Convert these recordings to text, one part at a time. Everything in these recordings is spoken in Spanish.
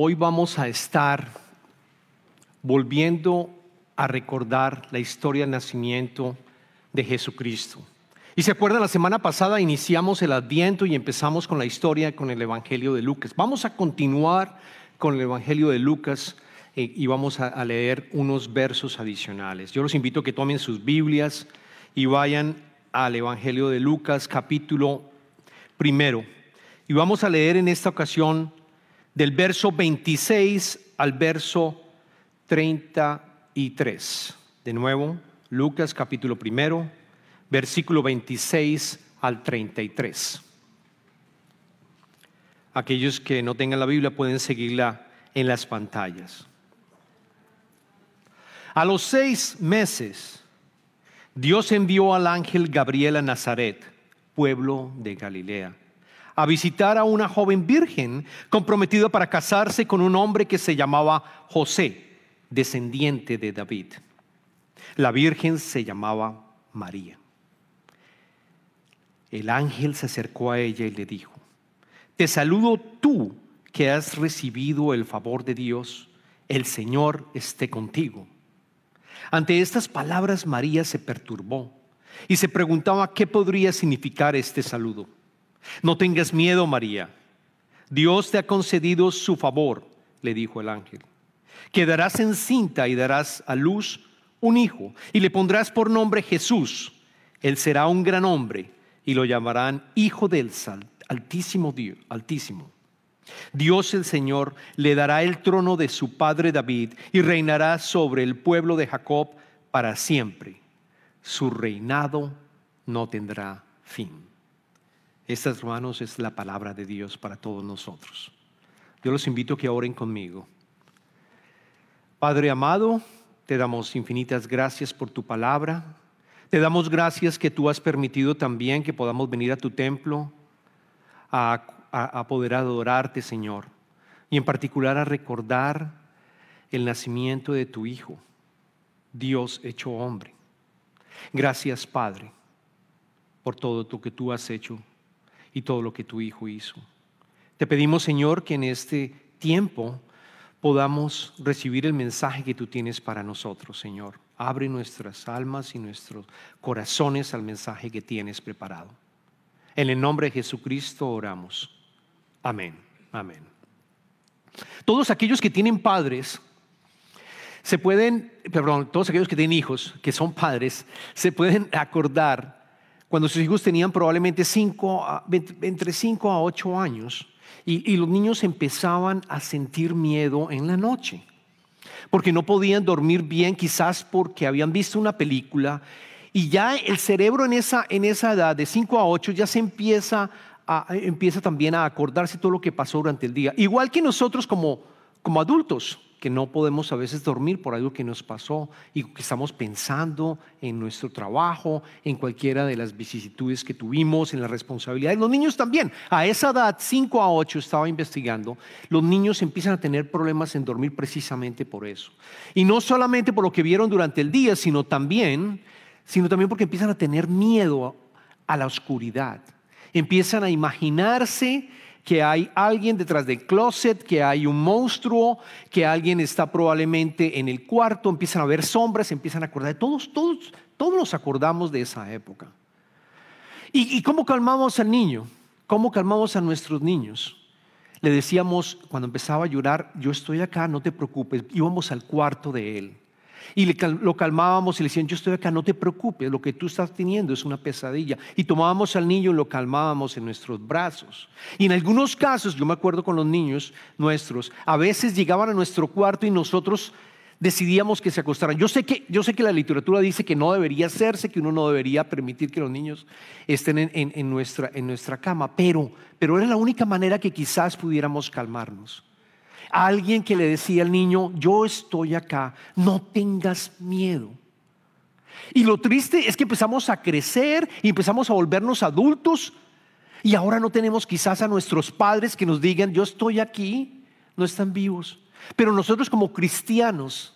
Hoy vamos a estar volviendo a recordar la historia del nacimiento de Jesucristo. Y se acuerdan, la semana pasada iniciamos el Adviento y empezamos con la historia con el Evangelio de Lucas. Vamos a continuar con el Evangelio de Lucas eh, y vamos a, a leer unos versos adicionales. Yo los invito a que tomen sus Biblias y vayan al Evangelio de Lucas capítulo primero. Y vamos a leer en esta ocasión del verso 26 al verso 33. De nuevo, Lucas capítulo primero, versículo 26 al 33. Aquellos que no tengan la Biblia pueden seguirla en las pantallas. A los seis meses, Dios envió al ángel Gabriel a Nazaret, pueblo de Galilea, a visitar a una joven virgen comprometida para casarse con un hombre que se llamaba José, descendiente de David. La virgen se llamaba María. El ángel se acercó a ella y le dijo, te saludo tú que has recibido el favor de Dios, el Señor esté contigo. Ante estas palabras María se perturbó y se preguntaba qué podría significar este saludo. No tengas miedo, María. Dios te ha concedido su favor, le dijo el ángel. Quedarás encinta y darás a luz un hijo y le pondrás por nombre Jesús. Él será un gran hombre y lo llamarán Hijo del Altísimo Dios, Altísimo. Dios el Señor le dará el trono de su padre David y reinará sobre el pueblo de Jacob para siempre. Su reinado no tendrá fin. Esta, hermanos, es la palabra de Dios para todos nosotros. Yo los invito a que oren conmigo. Padre amado, te damos infinitas gracias por tu palabra. Te damos gracias que tú has permitido también que podamos venir a tu templo a, poder adorarte, Señor, y en particular a recordar el nacimiento de tu Hijo, Dios hecho hombre. Gracias, Padre, por todo lo que tú has hecho y todo lo que tu Hijo hizo. Te pedimos, Señor, que en este tiempo podamos recibir el mensaje que tú tienes para nosotros, Señor. Abre nuestras almas y nuestros corazones al mensaje que tienes preparado. En el nombre de Jesucristo oramos. Amén. Amén. Todos aquellos que tienen padres se pueden, perdón, todos aquellos que tienen hijos, que son padres, se pueden acordar cuando sus hijos tenían probablemente entre 5 a 8 años y, y los niños empezaban a sentir miedo en la noche porque no podían dormir bien, quizás porque habían visto una película y ya el cerebro en esa, en esa edad de 5 a 8 ya se empieza, a, empieza también a acordarse todo lo que pasó durante el día. Igual que nosotros como, como adultos que no podemos a veces dormir por algo que nos pasó y que estamos pensando en nuestro trabajo, en cualquiera de las vicisitudes que tuvimos, en las responsabilidades. Los niños también, a esa edad, 5 a 8, estaba investigando, los niños empiezan a tener problemas en dormir precisamente por eso. Y no solamente por lo que vieron durante el día, sino también, sino también porque empiezan a tener miedo a la oscuridad. Empiezan a imaginarse que hay alguien detrás del closet, que hay un monstruo, que alguien está probablemente en el cuarto, empiezan a ver sombras, empiezan a acordar. Todos, todos, todos nos acordamos de esa época. ¿Y, cómo calmamos al niño? ¿Cómo calmamos a nuestros niños? Le decíamos, cuando empezaba a llorar, yo estoy acá, no te preocupes. Íbamos al cuarto de él. Y lo calmábamos y le decían, yo estoy acá, no te preocupes, lo que tú estás teniendo es una pesadilla. Y tomábamos al niño y lo calmábamos en nuestros brazos. Y en algunos casos, yo me acuerdo con los niños nuestros, a veces llegaban a nuestro cuarto y nosotros decidíamos que se acostaran. Yo sé que, yo sé que la literatura dice que no debería hacerse, que uno no debería permitir que los niños estén en, nuestra, en nuestra cama, pero, pero era la única manera que quizás pudiéramos calmarnos alguien que le decía al niño, yo estoy acá, no tengas miedo. Y lo triste es que empezamos a crecer y empezamos a volvernos adultos y ahora no tenemos quizás a nuestros padres que nos digan, yo estoy aquí, no están vivos. Pero nosotros como cristianos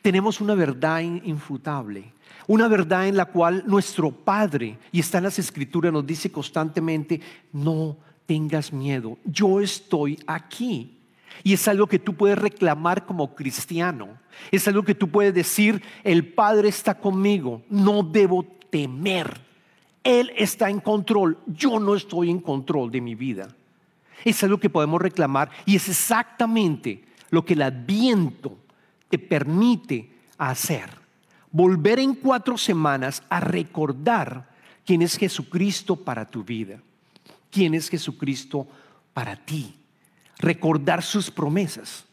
tenemos una verdad infutable, una verdad en la cual nuestro Padre, y está en las escrituras, nos dice constantemente, no tengas miedo, yo estoy aquí. Y es algo que tú puedes reclamar como cristiano. Es algo que tú puedes decir, el Padre está conmigo, no debo temer. Él está en control, yo no estoy en control de mi vida. Es algo que podemos reclamar y es exactamente lo que el adviento te permite hacer. Volver en cuatro semanas a recordar quién es Jesucristo para tu vida, quién es Jesucristo para ti recordar sus promesas.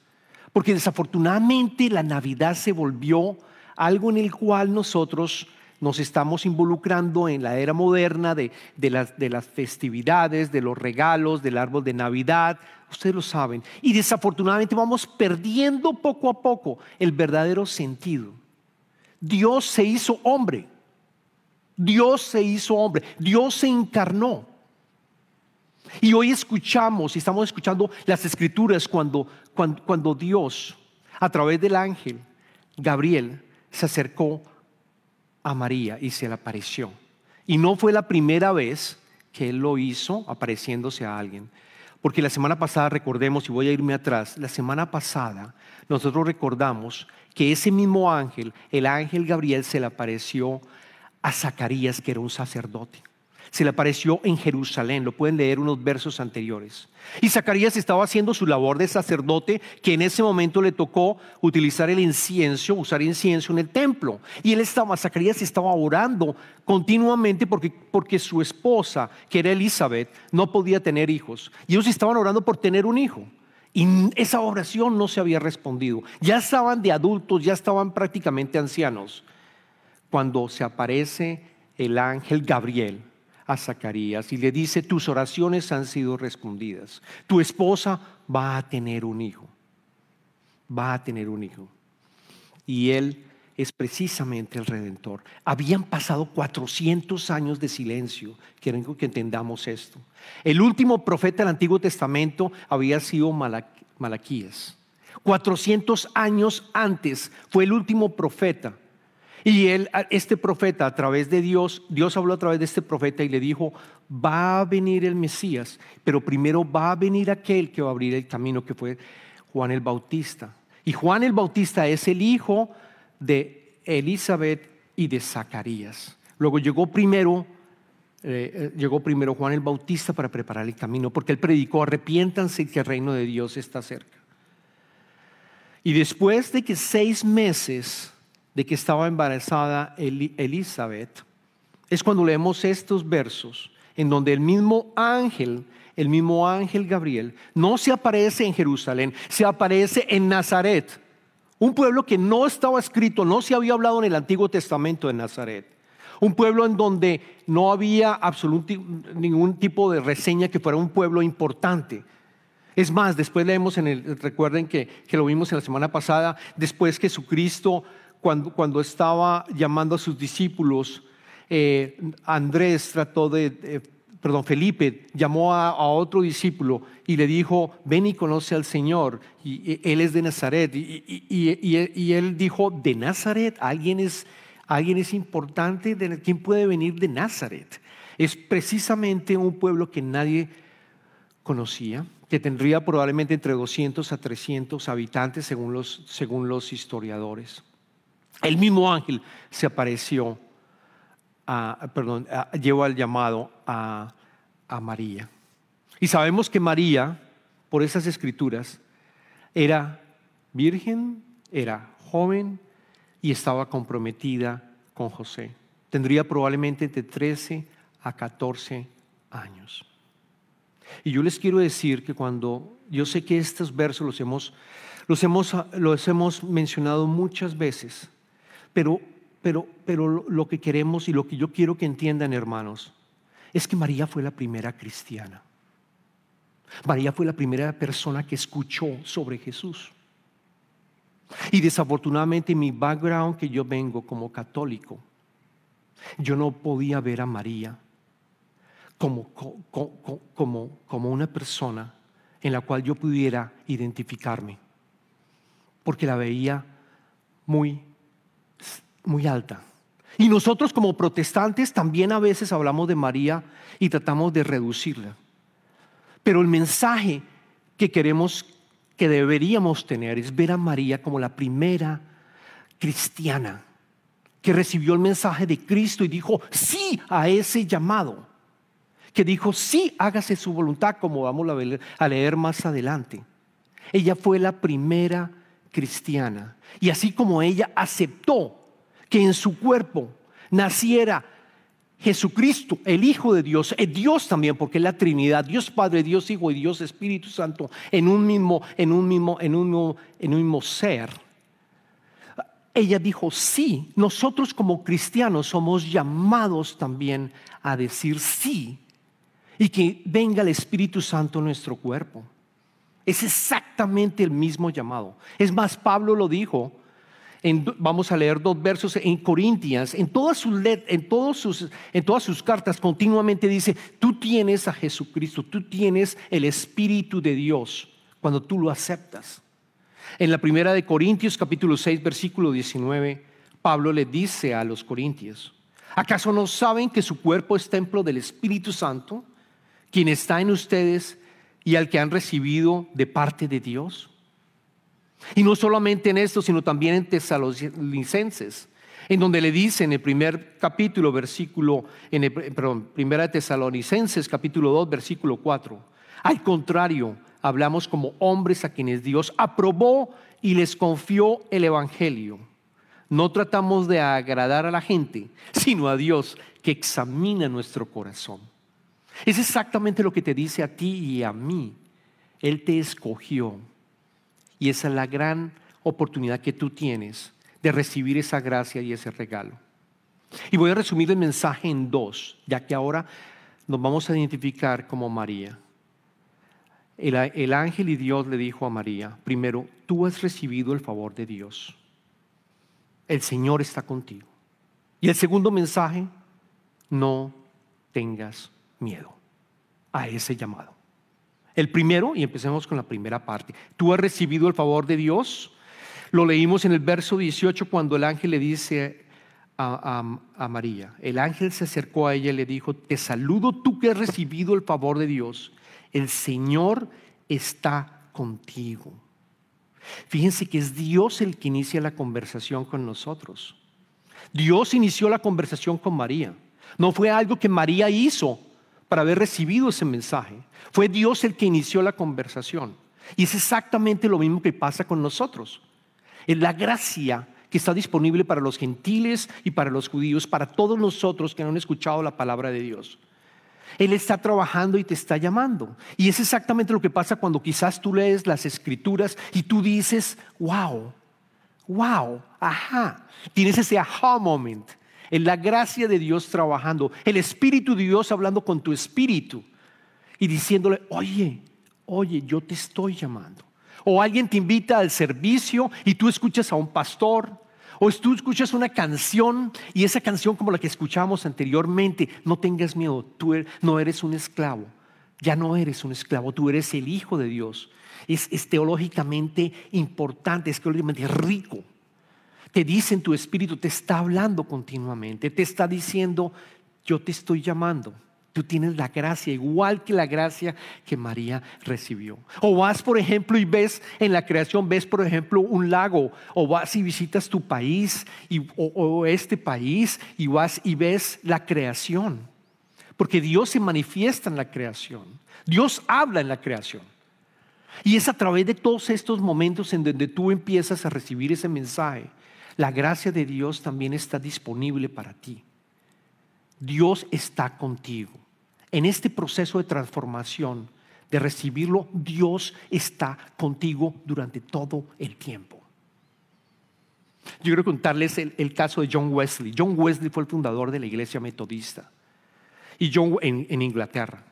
Porque desafortunadamente la Navidad se volvió algo en el cual nosotros nos estamos involucrando en la era moderna de, las, de, las, festividades, de los regalos, del árbol de Navidad, ustedes lo saben. Y desafortunadamente vamos perdiendo poco a poco el verdadero sentido. Dios se hizo hombre. Dios se hizo hombre. Dios se encarnó. Y hoy escuchamos y estamos escuchando las escrituras cuando, cuando, Dios, a través del ángel Gabriel, se acercó a María y se le apareció. Y no fue la primera vez que él lo hizo apareciéndose a alguien. Porque la semana pasada, recordemos, y voy a irme atrás, la semana pasada nosotros recordamos que ese mismo ángel, el ángel Gabriel, se le apareció a Zacarías, que era un sacerdote se le apareció en Jerusalén. Lo pueden leer unos versos anteriores. Y Zacarías estaba haciendo su labor de sacerdote, que en ese momento le tocó utilizar el incienso, usar incienso en el templo. Y él estaba, Zacarías estaba orando continuamente porque, porque su esposa, que era Elizabeth, no podía tener hijos. Y ellos estaban orando por tener un hijo. Y esa oración no se había respondido. Ya estaban de adultos, ya estaban prácticamente ancianos. Cuando se aparece el ángel Gabriel a Zacarías y le dice, tus oraciones han sido respondidas. Tu esposa va a tener un hijo. Va a tener un hijo. Y él es precisamente el redentor. Habían pasado 400 años de silencio. Quiero que entendamos esto. El último profeta del Antiguo Testamento había sido Malaquías. 400 años antes fue el último profeta. Y él, este profeta, a través de Dios, Dios habló a través de este profeta y le dijo, va a venir el Mesías, pero primero va a venir aquel que va a abrir el camino, que fue Juan el Bautista. Y Juan el Bautista es el hijo de Elizabeth y de Zacarías. Luego llegó primero, eh, eh, llegó primero Juan el Bautista para preparar el camino, porque él predicó, arrepiéntanse que el reino de Dios está cerca. Y después de que seis meses de que estaba embarazada Elizabeth, es cuando leemos estos versos en donde el mismo ángel, el mismo ángel Gabriel, no se aparece en Jerusalén, se aparece en Nazaret, un pueblo que no estaba escrito, no se había hablado en el Antiguo Testamento de Nazaret. Un pueblo en donde no había absolutamente ningún tipo de reseña que fuera un pueblo importante. Es más, después leemos en el, recuerden que, que lo vimos en la semana pasada, después Jesucristo cuando, estaba llamando a sus discípulos, eh, Andrés trató de, perdón, Felipe llamó a, otro discípulo y le dijo, ven y conoce al Señor, y, él es de Nazaret, y, él dijo, ¿de Nazaret? ¿Alguien es, alguien es importante? ¿Quién puede venir de Nazaret? Es precisamente un pueblo que nadie conocía, que tendría probablemente entre 200 a 300 habitantes según los, según los historiadores. El mismo ángel se apareció, perdón, llevó al llamado a, María. Y sabemos que María, por esas escrituras, era virgen, era joven y estaba comprometida con José. Tendría probablemente de 13 a 14 años. Y yo les quiero decir que cuando yo sé que estos versos los hemos, los hemos, los hemos mencionado muchas veces, pero, pero, pero lo que queremos y lo que yo quiero que entiendan, hermanos, es que María fue la primera cristiana. María fue la primera persona que escuchó sobre Jesús. Y desafortunadamente mi background que yo vengo como católico, yo no podía ver a María como, como, como, una persona en la cual yo pudiera identificarme, porque la veía muy muy alta. Y nosotros como protestantes también a veces hablamos de María y tratamos de reducirla. Pero el mensaje que queremos que deberíamos tener es ver a María como la primera cristiana que recibió el mensaje de Cristo y dijo sí a ese llamado, que dijo sí, hágase su voluntad, como vamos a leer más adelante. Ella fue la primera cristiana. Y así como ella aceptó que en su cuerpo naciera Jesucristo, el Hijo de Dios, es Dios también, porque es la Trinidad, Dios Padre, Dios Hijo y Dios Espíritu Santo, en un mismo, en un mismo, en un mismo, en un mismo ser. Ella dijo, sí, nosotros como cristianos somos llamados también a decir sí y que venga el Espíritu Santo en nuestro cuerpo. Es exactamente el mismo llamado. Es más, Pablo lo dijo vamos a leer dos versos en Corintias, en todas, sus, en, todos sus, en todas sus cartas continuamente dice, tú tienes a Jesucristo, tú tienes el Espíritu de Dios cuando tú lo aceptas. En la primera de Corintios capítulo 6 versículo 19, Pablo le dice a los corintios, ¿acaso no saben que su cuerpo es templo del Espíritu Santo, quien está en ustedes y al que han recibido de parte de Dios? Y no solamente en esto, sino también en Tesalonicenses, en donde le dice en el primer capítulo, versículo, en perdón, primera de Tesalonicenses, capítulo 2, versículo 4. Al contrario, hablamos como hombres a quienes Dios aprobó y les confió el Evangelio. No tratamos de agradar a la gente, sino a Dios que examina nuestro corazón. Es exactamente lo que te dice a ti y a mí. Él te escogió y esa es la gran oportunidad que tú tienes de recibir esa gracia y ese regalo. Y voy a resumir el mensaje en dos, ya que ahora nos vamos a identificar como María. El, ángel y Dios le dijo a María, primero, tú has recibido el favor de Dios. El Señor está contigo. Y el segundo mensaje, no tengas miedo a ese llamado. El primero, y empecemos con la primera parte, tú has recibido el favor de Dios. Lo leímos en el verso 18 cuando el ángel le dice a, María, el ángel se acercó a ella y le dijo, te saludo tú que has recibido el favor de Dios, el Señor está contigo. Fíjense que es Dios el que inicia la conversación con nosotros. Dios inició la conversación con María. No fue algo que María hizo para haber recibido ese mensaje. Fue Dios el que inició la conversación. Y es exactamente lo mismo que pasa con nosotros. Es la gracia que está disponible para los gentiles y para los judíos, para todos nosotros que no han escuchado la palabra de Dios. Él está trabajando y te está llamando. Y es exactamente lo que pasa cuando quizás tú lees las escrituras y tú dices, wow, wow, ajá. Tienes ese aha moment en la gracia de Dios trabajando, el Espíritu de Dios hablando con tu espíritu y diciéndole, oye, oye, yo te estoy llamando. O alguien te invita al servicio y tú escuchas a un pastor. O tú escuchas una canción y esa canción como la que escuchamos anteriormente, no tengas miedo, tú er, no eres un esclavo, ya no eres un esclavo, tú eres el Hijo de Dios. Es, es teológicamente importante, es teológicamente rico te dice en tu espíritu, te está hablando continuamente, te está diciendo, yo te estoy llamando. Tú tienes la gracia, igual que la gracia que María recibió. O vas, por ejemplo, y ves en la creación, ves, por ejemplo, un lago, o vas y visitas tu país, y, o, o este país, y vas y ves la creación. Porque Dios se manifiesta en la creación. Dios habla en la creación. Y es a través de todos estos momentos en donde tú empiezas a recibir ese mensaje la gracia de Dios también está disponible para ti. Dios está contigo. En este proceso de transformación, de recibirlo, Dios está contigo durante todo el tiempo. Yo quiero contarles el, caso de John Wesley. John Wesley fue el fundador de la iglesia metodista y John, en Inglaterra.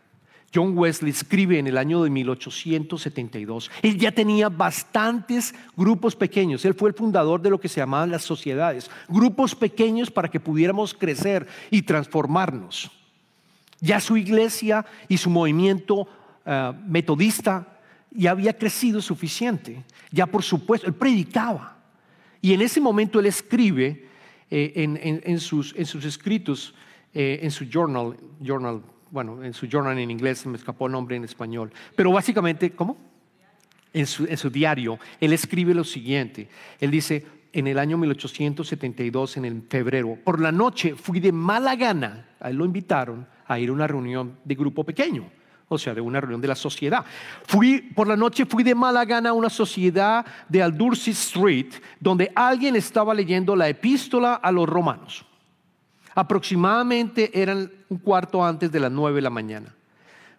John Wesley escribe en el año de 1872. Él ya tenía bastantes grupos pequeños. Él fue el fundador de lo que se llamaban las sociedades. Grupos pequeños para que pudiéramos crecer y transformarnos. Ya su iglesia y su movimiento eh, metodista ya había crecido suficiente. Ya por supuesto, él predicaba. Y en ese momento él escribe eh, en, sus, escritos, eh, en su journal, journal bueno, en su journal en inglés me escapó el nombre en español, pero básicamente, ¿cómo? en su, en su diario, él escribe lo siguiente. Él dice, en el año 1872, en el febrero, por la noche fui de mala gana, a él lo invitaron a ir a una reunión de grupo pequeño, o sea, de una reunión de la sociedad. Fui, por la noche fui de mala gana a una sociedad de Aldursi Street, donde alguien estaba leyendo la epístola a los romanos. Aproximadamente eran un cuarto antes de las nueve de la mañana.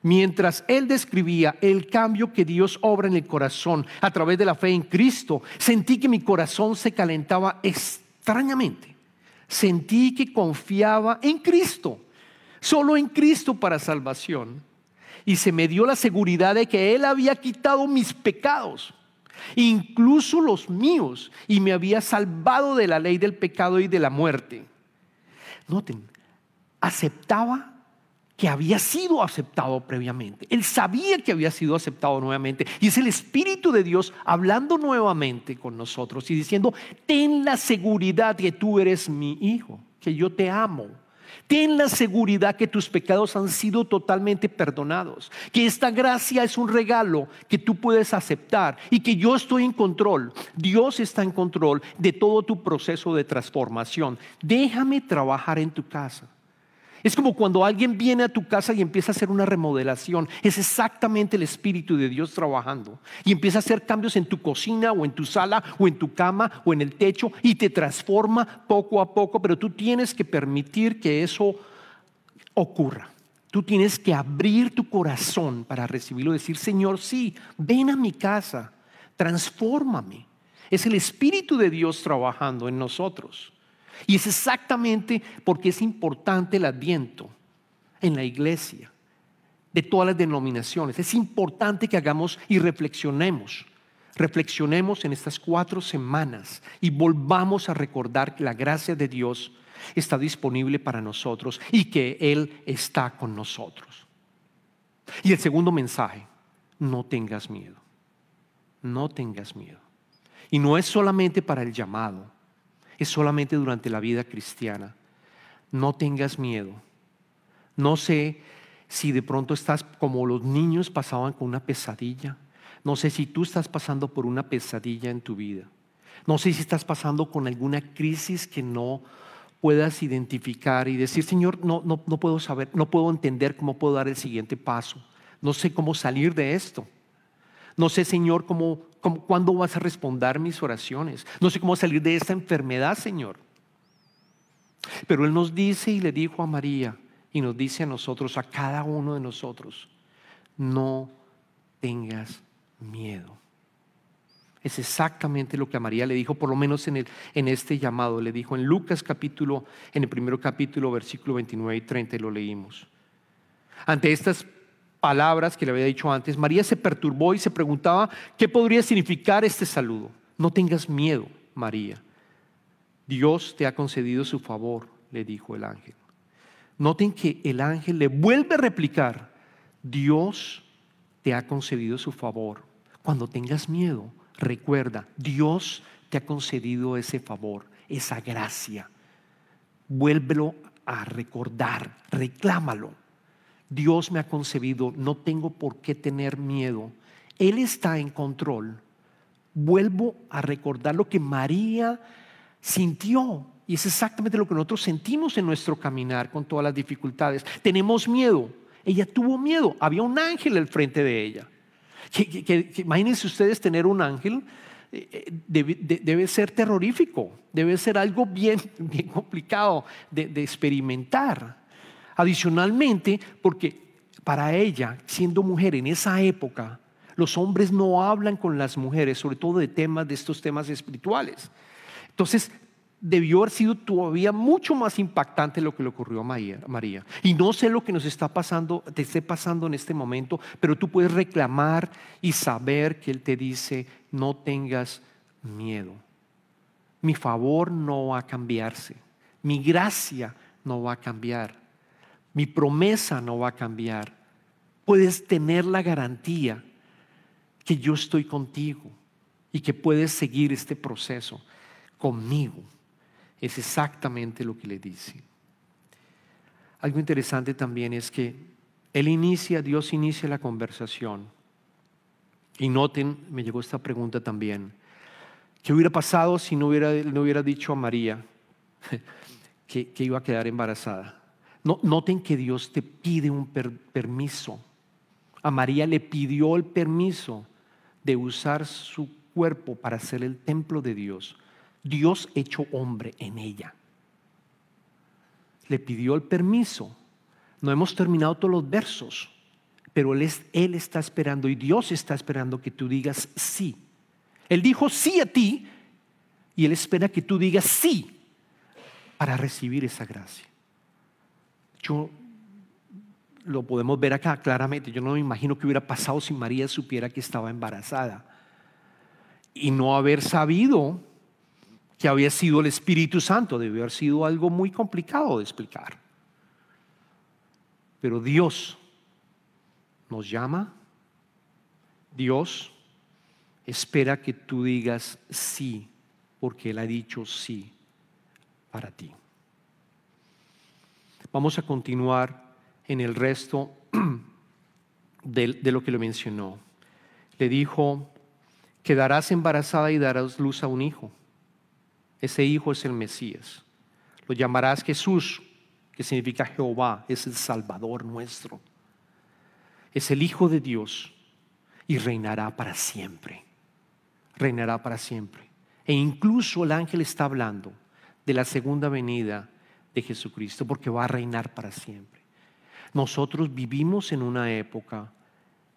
Mientras él describía el cambio que Dios obra en el corazón a través de la fe en Cristo, sentí que mi corazón se calentaba extrañamente. Sentí que confiaba en Cristo, solo en Cristo para salvación. Y se me dio la seguridad de que Él había quitado mis pecados, incluso los míos, y me había salvado de la ley del pecado y de la muerte. Noten, aceptaba que había sido aceptado previamente. Él sabía que había sido aceptado nuevamente. Y es el Espíritu de Dios hablando nuevamente con nosotros y diciendo, ten la seguridad que tú eres mi hijo, que yo te amo. Ten la seguridad que tus pecados han sido totalmente perdonados, que esta gracia es un regalo que tú puedes aceptar y que yo estoy en control. Dios está en control de todo tu proceso de transformación. Déjame trabajar en tu casa. Es como cuando alguien viene a tu casa y empieza a hacer una remodelación. Es exactamente el Espíritu de Dios trabajando. Y empieza a hacer cambios en tu cocina o en tu sala o en tu cama o en el techo y te transforma poco a poco. Pero tú tienes que permitir que eso ocurra. Tú tienes que abrir tu corazón para recibirlo. Decir, Señor, sí, ven a mi casa, transfórmame. Es el Espíritu de Dios trabajando en nosotros. Y es exactamente porque es importante el adviento en la iglesia, de todas las denominaciones. Es importante que hagamos y reflexionemos. Reflexionemos en estas cuatro semanas y volvamos a recordar que la gracia de Dios está disponible para nosotros y que Él está con nosotros. Y el segundo mensaje, no tengas miedo. No tengas miedo. Y no es solamente para el llamado es solamente durante la vida cristiana. No tengas miedo. No sé si de pronto estás como los niños pasaban con una pesadilla. No sé si tú estás pasando por una pesadilla en tu vida. No sé si estás pasando con alguna crisis que no puedas identificar y decir, Señor, no, no, no puedo saber, no puedo entender cómo puedo dar el siguiente paso. No sé cómo salir de esto. No sé, Señor, cómo, cuándo vas a responder mis oraciones. No sé cómo salir de esta enfermedad, Señor. Pero Él nos dice y le dijo a María y nos dice a nosotros, a cada uno de nosotros, no tengas miedo. Es exactamente lo que a María le dijo, por lo menos en, el, en este llamado. Le dijo en Lucas capítulo, en el primer capítulo, versículo 29 y 30, y lo leímos. Ante estas palabras que le había dicho antes, María se perturbó y se preguntaba qué podría significar este saludo. No tengas miedo, María. Dios te ha concedido su favor, le dijo el ángel. Noten que el ángel le vuelve a replicar, Dios te ha concedido su favor. Cuando tengas miedo, recuerda, Dios te ha concedido ese favor, esa gracia. Vuélvelo a recordar, reclámalo. Dios me ha concebido, no tengo por qué tener miedo. Él está en control. Vuelvo a recordar lo que María sintió. Y es exactamente lo que nosotros sentimos en nuestro caminar con todas las dificultades. Tenemos miedo. Ella tuvo miedo. Había un ángel al frente de ella. imagínense ustedes tener un ángel. Eh, eh, debe, ser terrorífico. Debe ser algo bien, bien complicado de experimentar. Adicionalmente, porque para ella, siendo mujer en esa época, los hombres no hablan con las mujeres, sobre todo de temas de estos temas espirituales. Entonces, debió haber sido todavía mucho más impactante lo que le ocurrió a María. Y no sé lo que nos está pasando, te esté pasando en este momento, pero tú puedes reclamar y saber que Él te dice, no tengas miedo. Mi favor no va a cambiarse. Mi gracia no va a cambiar. Mi promesa no va a cambiar. Puedes tener la garantía que yo estoy contigo y que puedes seguir este proceso conmigo. Es exactamente lo que le dice. Algo interesante también es que Él inicia, Dios inicia la conversación Y noten, me llegó esta pregunta también. ¿Qué hubiera pasado si no hubiera, no hubiera dicho a María que, iba a quedar embarazada? No, noten que Dios te pide un permiso. A María le pidió el permiso de usar su cuerpo para ser el templo de Dios. Dios hecho hombre en ella. Le pidió el permiso. No hemos terminado todos los versos, pero él, él está esperando y Dios está esperando que tú digas sí. Él dijo sí a ti y Él espera que tú digas sí para recibir esa gracia. Yo lo podemos ver acá claramente. Yo no me imagino que hubiera pasado si María supiera que estaba embarazada y no haber sabido que había sido el Espíritu Santo. Debió haber sido algo muy complicado de explicar. Pero Dios nos llama, Dios espera que tú digas sí, porque Él ha dicho sí para ti. Vamos a continuar en el resto de, lo que le mencionó. Le dijo, quedarás embarazada y darás luz a un hijo. Ese hijo es el Mesías. Lo llamarás Jesús, que significa Jehová, es el Salvador nuestro. Es el Hijo de Dios y reinará para siempre. Reinará para siempre. E incluso el ángel está hablando de la segunda venida de Jesucristo, porque va a reinar para siempre. Nosotros vivimos en una época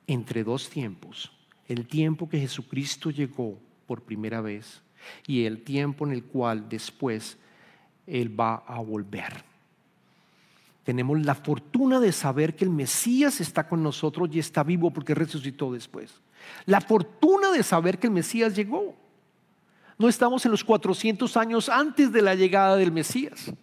entre dos tiempos el tiempo que Jesucristo llegó por primera vez y el tiempo en el cual después Él va a volver. Tenemos la fortuna de saber que el Mesías está con nosotros y está vivo porque resucitó después. La fortuna de saber que el Mesías llegó. No estamos en los 400 años antes de la llegada del Mesías.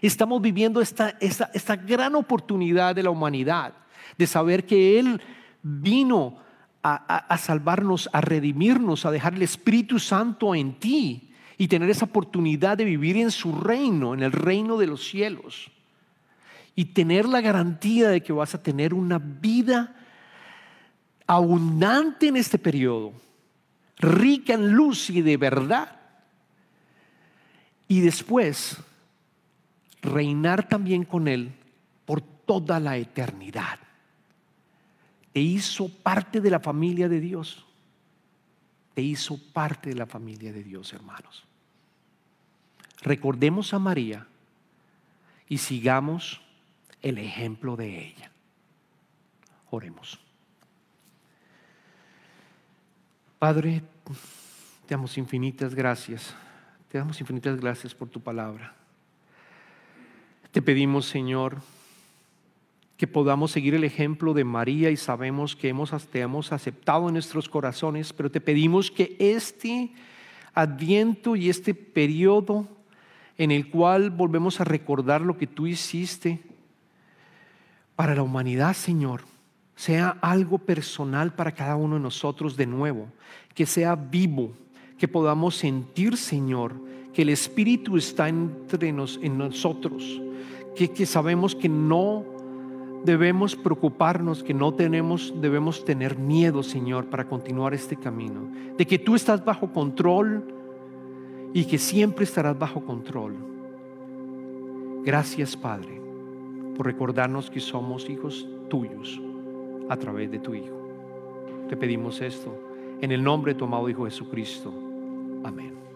Estamos viviendo esta, esta, esta gran oportunidad de la humanidad, de saber que Él vino a, salvarnos, a redimirnos, a dejar el Espíritu Santo en ti y tener esa oportunidad de vivir en su reino, en el reino de los cielos. Y tener la garantía de que vas a tener una vida abundante en este periodo, rica en luz y de verdad. Y después reinar también con Él por toda la eternidad te hizo parte de la familia de Dios. Te hizo parte de la familia de Dios, hermanos. Recordemos a María y sigamos el ejemplo de ella. Oremos. Padre, te damos infinitas gracias. Te damos infinitas gracias por tu palabra. Te pedimos, Señor, que podamos seguir el ejemplo de María y sabemos que hemos, te hemos aceptado en nuestros corazones, pero te pedimos que este adviento y este periodo en el cual volvemos a recordar lo que tú hiciste para la humanidad, Señor, sea algo personal para cada uno de nosotros de nuevo, que sea vivo, que podamos sentir, Señor, que el Espíritu está entre nos, en nosotros, que, que sabemos que no debemos preocuparnos, que no tenemos, debemos tener miedo, Señor, para continuar este camino. De que tú estás bajo control y que siempre estarás bajo control. Gracias, Padre, por recordarnos que somos hijos tuyos a través de tu Hijo. Te pedimos esto en el nombre de tu amado Hijo Jesucristo. Amén.